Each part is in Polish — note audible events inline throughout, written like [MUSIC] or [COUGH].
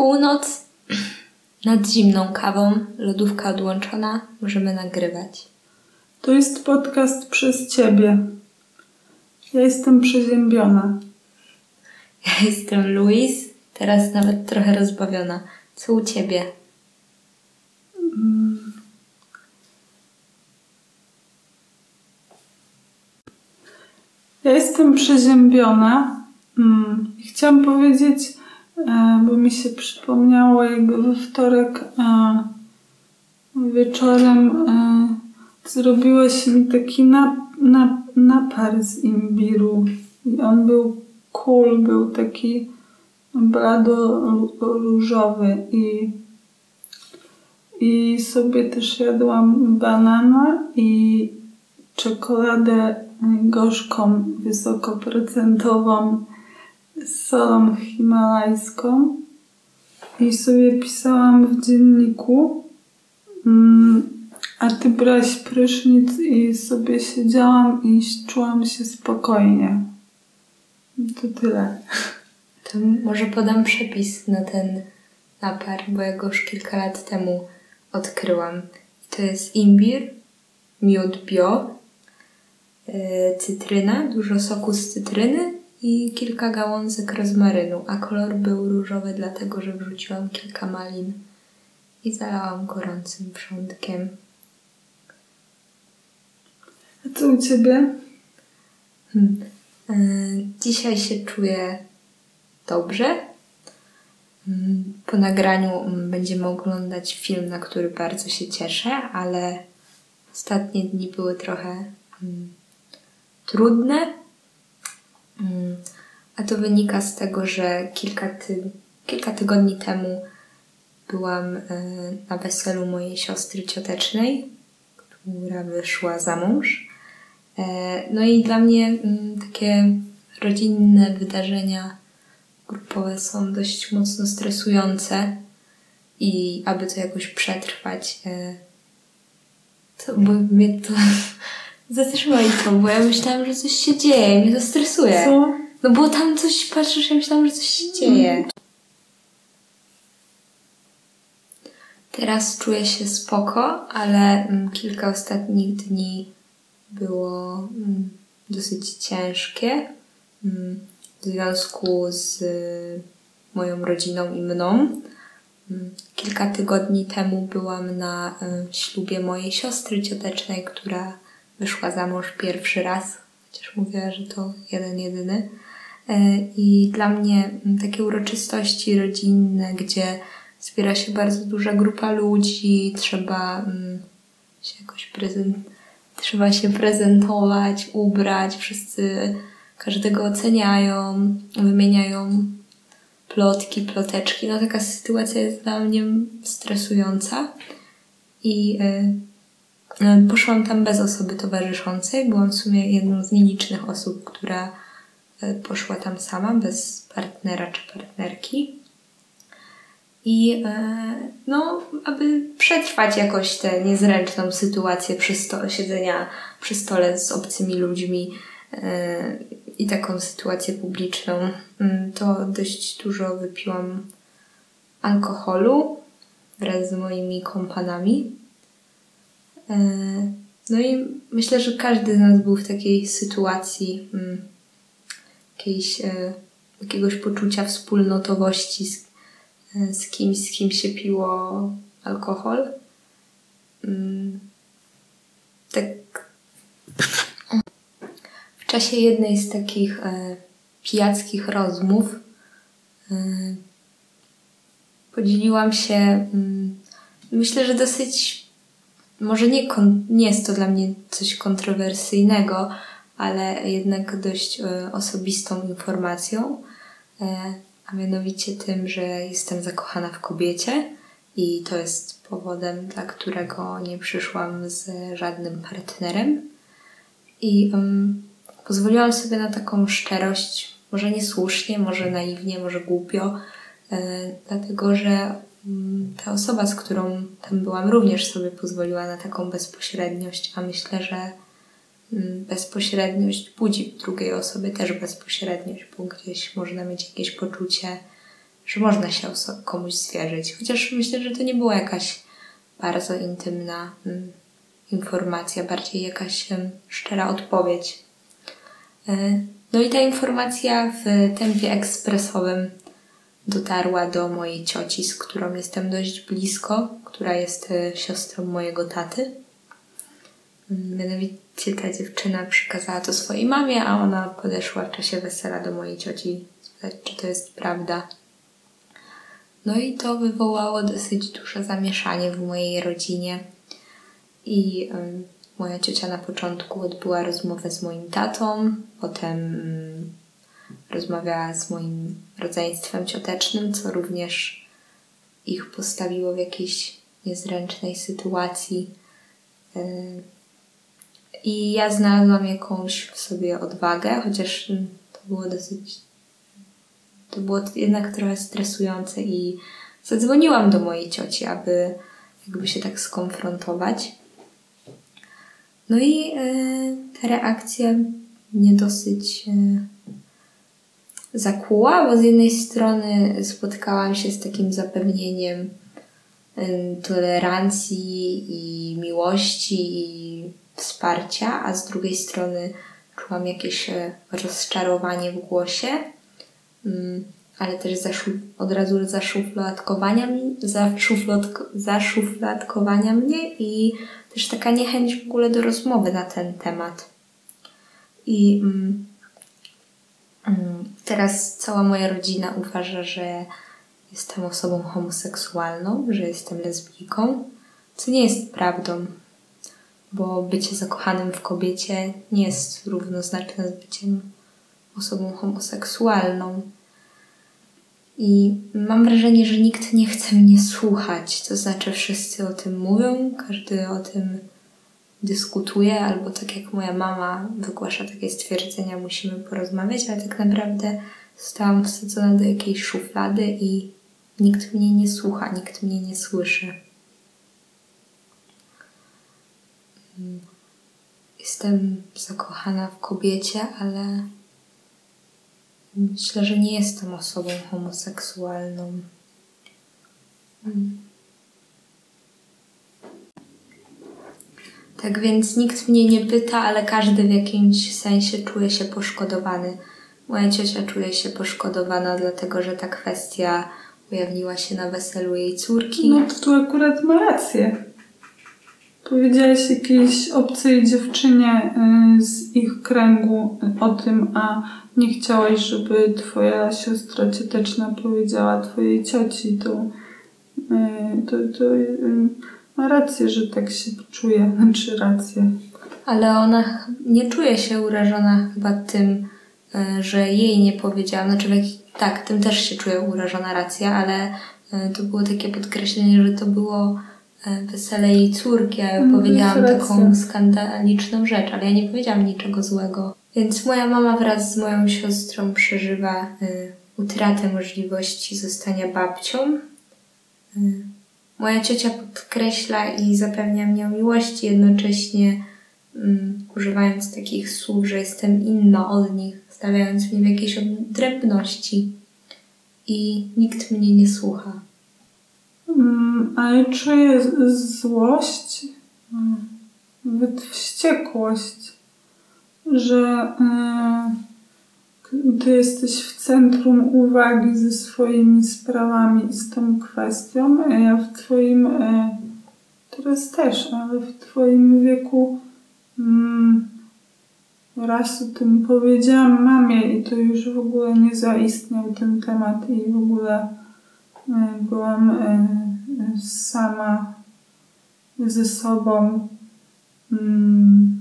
Północ nad zimną kawą, lodówka odłączona, możemy nagrywać. To jest podcast przez Ciebie. Ja jestem przeziębiona. Ja jestem Louise, teraz nawet trochę rozbawiona. Co u Ciebie? Ja jestem przeziębiona. Mm, Chciałam powiedzieć, bo mi się przypomniało, jak we wtorek e, wieczorem e, zrobiłeś mi taki nap, nap, napar z imbiru. I on był cool, był taki blado-różowy i i sobie też jadłam banana i czekoladę gorzką, wysokoprocentową z solą himalajską. I sobie pisałam w dzienniku, mm, a ty brałaś prysznic i sobie siedziałam i czułam się spokojnie. To tyle. To może podam przepis na ten napar, bo ja go już kilka lat temu odkryłam. To jest imbir, miód bio, yy, cytryna, dużo soku z cytryny i kilka gałązek rozmarynu, a kolor był różowy dlatego, że wrzuciłam kilka malin i zalałam gorącym wrzątkiem. A co u ciebie? Hmm. Yy, dzisiaj się czuję dobrze. Mm, Po nagraniu mm, będziemy oglądać film, na który bardzo się cieszę, ale ostatnie dni były trochę mm, trudne. Mm, A to wynika z tego, że kilka, ty- kilka tygodni temu byłam e, na weselu mojej siostry ciotecznej, która wyszła za mąż. E, No i dla mnie mm, takie rodzinne wydarzenia grupowe są dość mocno stresujące i aby to jakoś przetrwać, e, to bo mnie to [LAUGHS] to, bo ja myślałam, że coś się dzieje, mnie to stresuje. Co? No bo tam coś patrzysz, ja myślałam, że coś się dzieje. Teraz czuję się spoko, ale mm, kilka ostatnich dni było mm, dosyć ciężkie mm, w związku z y, moją rodziną i mną. Mm, Kilka tygodni temu byłam na y, ślubie mojej siostry ciotecznej, która wyszła za mąż pierwszy raz, chociaż mówiła, że to jeden jedyny. E, I dla mnie takie uroczystości rodzinne, gdzie zbiera się bardzo duża grupa ludzi, trzeba się jakoś prezent, trzeba się prezentować, ubrać, wszyscy każdego oceniają, wymieniają plotki, ploteczki. No taka sytuacja jest dla mnie stresująca i y, poszłam tam bez osoby towarzyszącej. Byłam w sumie jedną z nielicznych osób, która y, poszła tam sama, bez partnera czy partnerki. I y, no, aby przetrwać jakoś tę niezręczną sytuację przy sto- siedzenia przy stole z obcymi ludźmi y, i taką sytuację publiczną, y, to dość dużo wypiłam alkoholu wraz z moimi kompanami. E, No i myślę, że każdy z nas był w takiej sytuacji mm, jakiejś, e, jakiegoś poczucia wspólnotowości z, e, z kimś, z kim się piło alkohol. Mm, Tak. W czasie jednej z takich pijackich rozmów podzieliłam się, mm, myślę, że dosyć, może nie, kon, nie jest to dla mnie coś kontrowersyjnego, ale jednak dość e, osobistą informacją, e, a mianowicie tym, że jestem zakochana w kobiecie i to jest powodem, dla którego nie przyszłam z żadnym partnerem. I pozwoliłam sobie na taką szczerość, może niesłusznie, może naiwnie, może głupio, e, dlatego że ta osoba, z którą tam byłam, również sobie pozwoliła na taką bezpośredniość, a myślę, że mm, bezpośredniość budzi w drugiej osobie też bezpośredniość, bo gdzieś można mieć jakieś poczucie, że można się komuś zwierzyć. Chociaż myślę, że to nie była jakaś bardzo intymna mm, informacja, bardziej jakaś szczera odpowiedź. E, no i ta informacja w tempie ekspresowym dotarła do mojej cioci, z którą jestem dość blisko, która jest e, siostrą mojego taty. Mm, mianowicie ta dziewczyna przekazała to swojej mamie, a ona podeszła w czasie wesela do mojej cioci spytać, czy to jest prawda. No i to wywołało dosyć duże zamieszanie w mojej rodzinie. I moja ciocia na początku odbyła rozmowę z moim tatą, potem um, rozmawiała z moim rodzeństwem ciotecznym, co również ich postawiło w jakiejś niezręcznej sytuacji. Y, I ja znalazłam jakąś w sobie odwagę, chociaż to było dosyć. To było jednak trochę stresujące i zadzwoniłam do mojej cioci, aby jakby się tak skonfrontować. No i y, ta reakcja mnie dosyć zakłuła, bo z jednej strony spotkałam się z takim zapewnieniem tolerancji i miłości i wsparcia, a z drugiej strony czułam jakieś e, rozczarowanie w głosie, ale też od razu zaszufladkowania, zaszufladkowania mnie i też taka niechęć w ogóle do rozmowy na ten temat. I Teraz cała moja rodzina uważa, że jestem osobą homoseksualną, że jestem lesbijką, co nie jest prawdą, bo bycie zakochanym w kobiecie nie jest równoznaczne z byciem osobą homoseksualną. I mam wrażenie, że nikt nie chce mnie słuchać, to znaczy wszyscy o tym mówią, każdy o tym dyskutuje, albo tak jak moja mama wygłasza takie stwierdzenia, musimy porozmawiać, ale tak naprawdę zostałam wsadzona do jakiejś szuflady i nikt mnie nie słucha, nikt mnie nie słyszy. Jestem zakochana w kobiecie, ale myślę, że nie jestem osobą homoseksualną. Tak więc nikt mnie nie pyta, ale każdy w jakimś sensie czuje się poszkodowany. Moja ciocia czuje się poszkodowana, dlatego że ta kwestia ujawniła się na weselu jej córki. No to tu akurat ma rację. Powiedziałaś jakiejś obcej dziewczynie y, z ich kręgu o tym, a nie chciałaś, żeby twoja siostra cioteczna powiedziała twojej cioci. To, y, to, to, y, ma rację, że tak się czuje, znaczy rację. Ale ona nie czuje się urażona chyba tym, e, że jej nie powiedziałam. Znaczy, tak, tym też się czuje urażona racja, ale e, to było takie podkreślenie, że to było e, wesele jej córki, a ja mm, powiedziałam taką skandaliczną rzecz, ale ja nie powiedziałam niczego złego. Więc moja mama wraz z moją siostrą przeżywa utratę możliwości zostania babcią. Moja ciocia podkreśla i zapewnia mnie o miłości, jednocześnie um, używając takich słów, że jestem inna od nich, stawiając mnie w jakiejś odrębności. I nikt mnie nie słucha. Um, ale czuję złość, nawet wściekłość, że. Yy ty jesteś w centrum uwagi ze swoimi sprawami i z tą kwestią, a ja w Twoim, e, teraz też, ale w Twoim wieku mm, raz o tym powiedziałam mamie i to już w ogóle nie zaistniał ten temat i w ogóle e, byłam e, sama ze sobą. Mm,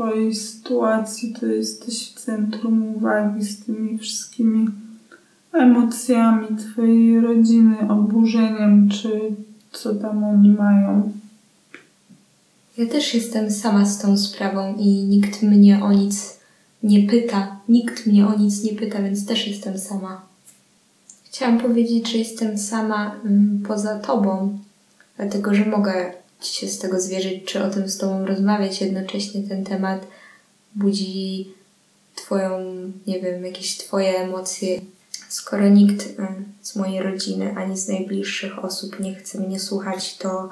Twojej sytuacji to jesteś w centrum uwagi z tymi wszystkimi emocjami Twojej rodziny, oburzeniem, czy co tam oni mają. Ja też jestem sama z tą sprawą i nikt mnie o nic nie pyta. Nikt mnie o nic nie pyta, więc też jestem sama. Chciałam powiedzieć, że jestem sama mm, poza Tobą, dlatego że mogę się z tego zwierzyć, czy o tym z Tobą rozmawiać. Jednocześnie ten temat budzi Twoją, nie wiem, jakieś Twoje emocje. Skoro nikt z mojej rodziny ani z najbliższych osób nie chce mnie słuchać, to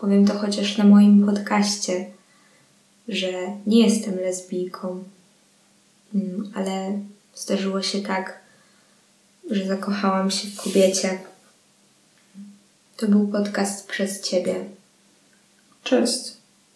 powiem to chociaż na moim podcaście, że nie jestem lesbijką. Mm, ale zdarzyło się tak, że zakochałam się w kobiecie. To był podcast przez Ciebie. Cześć.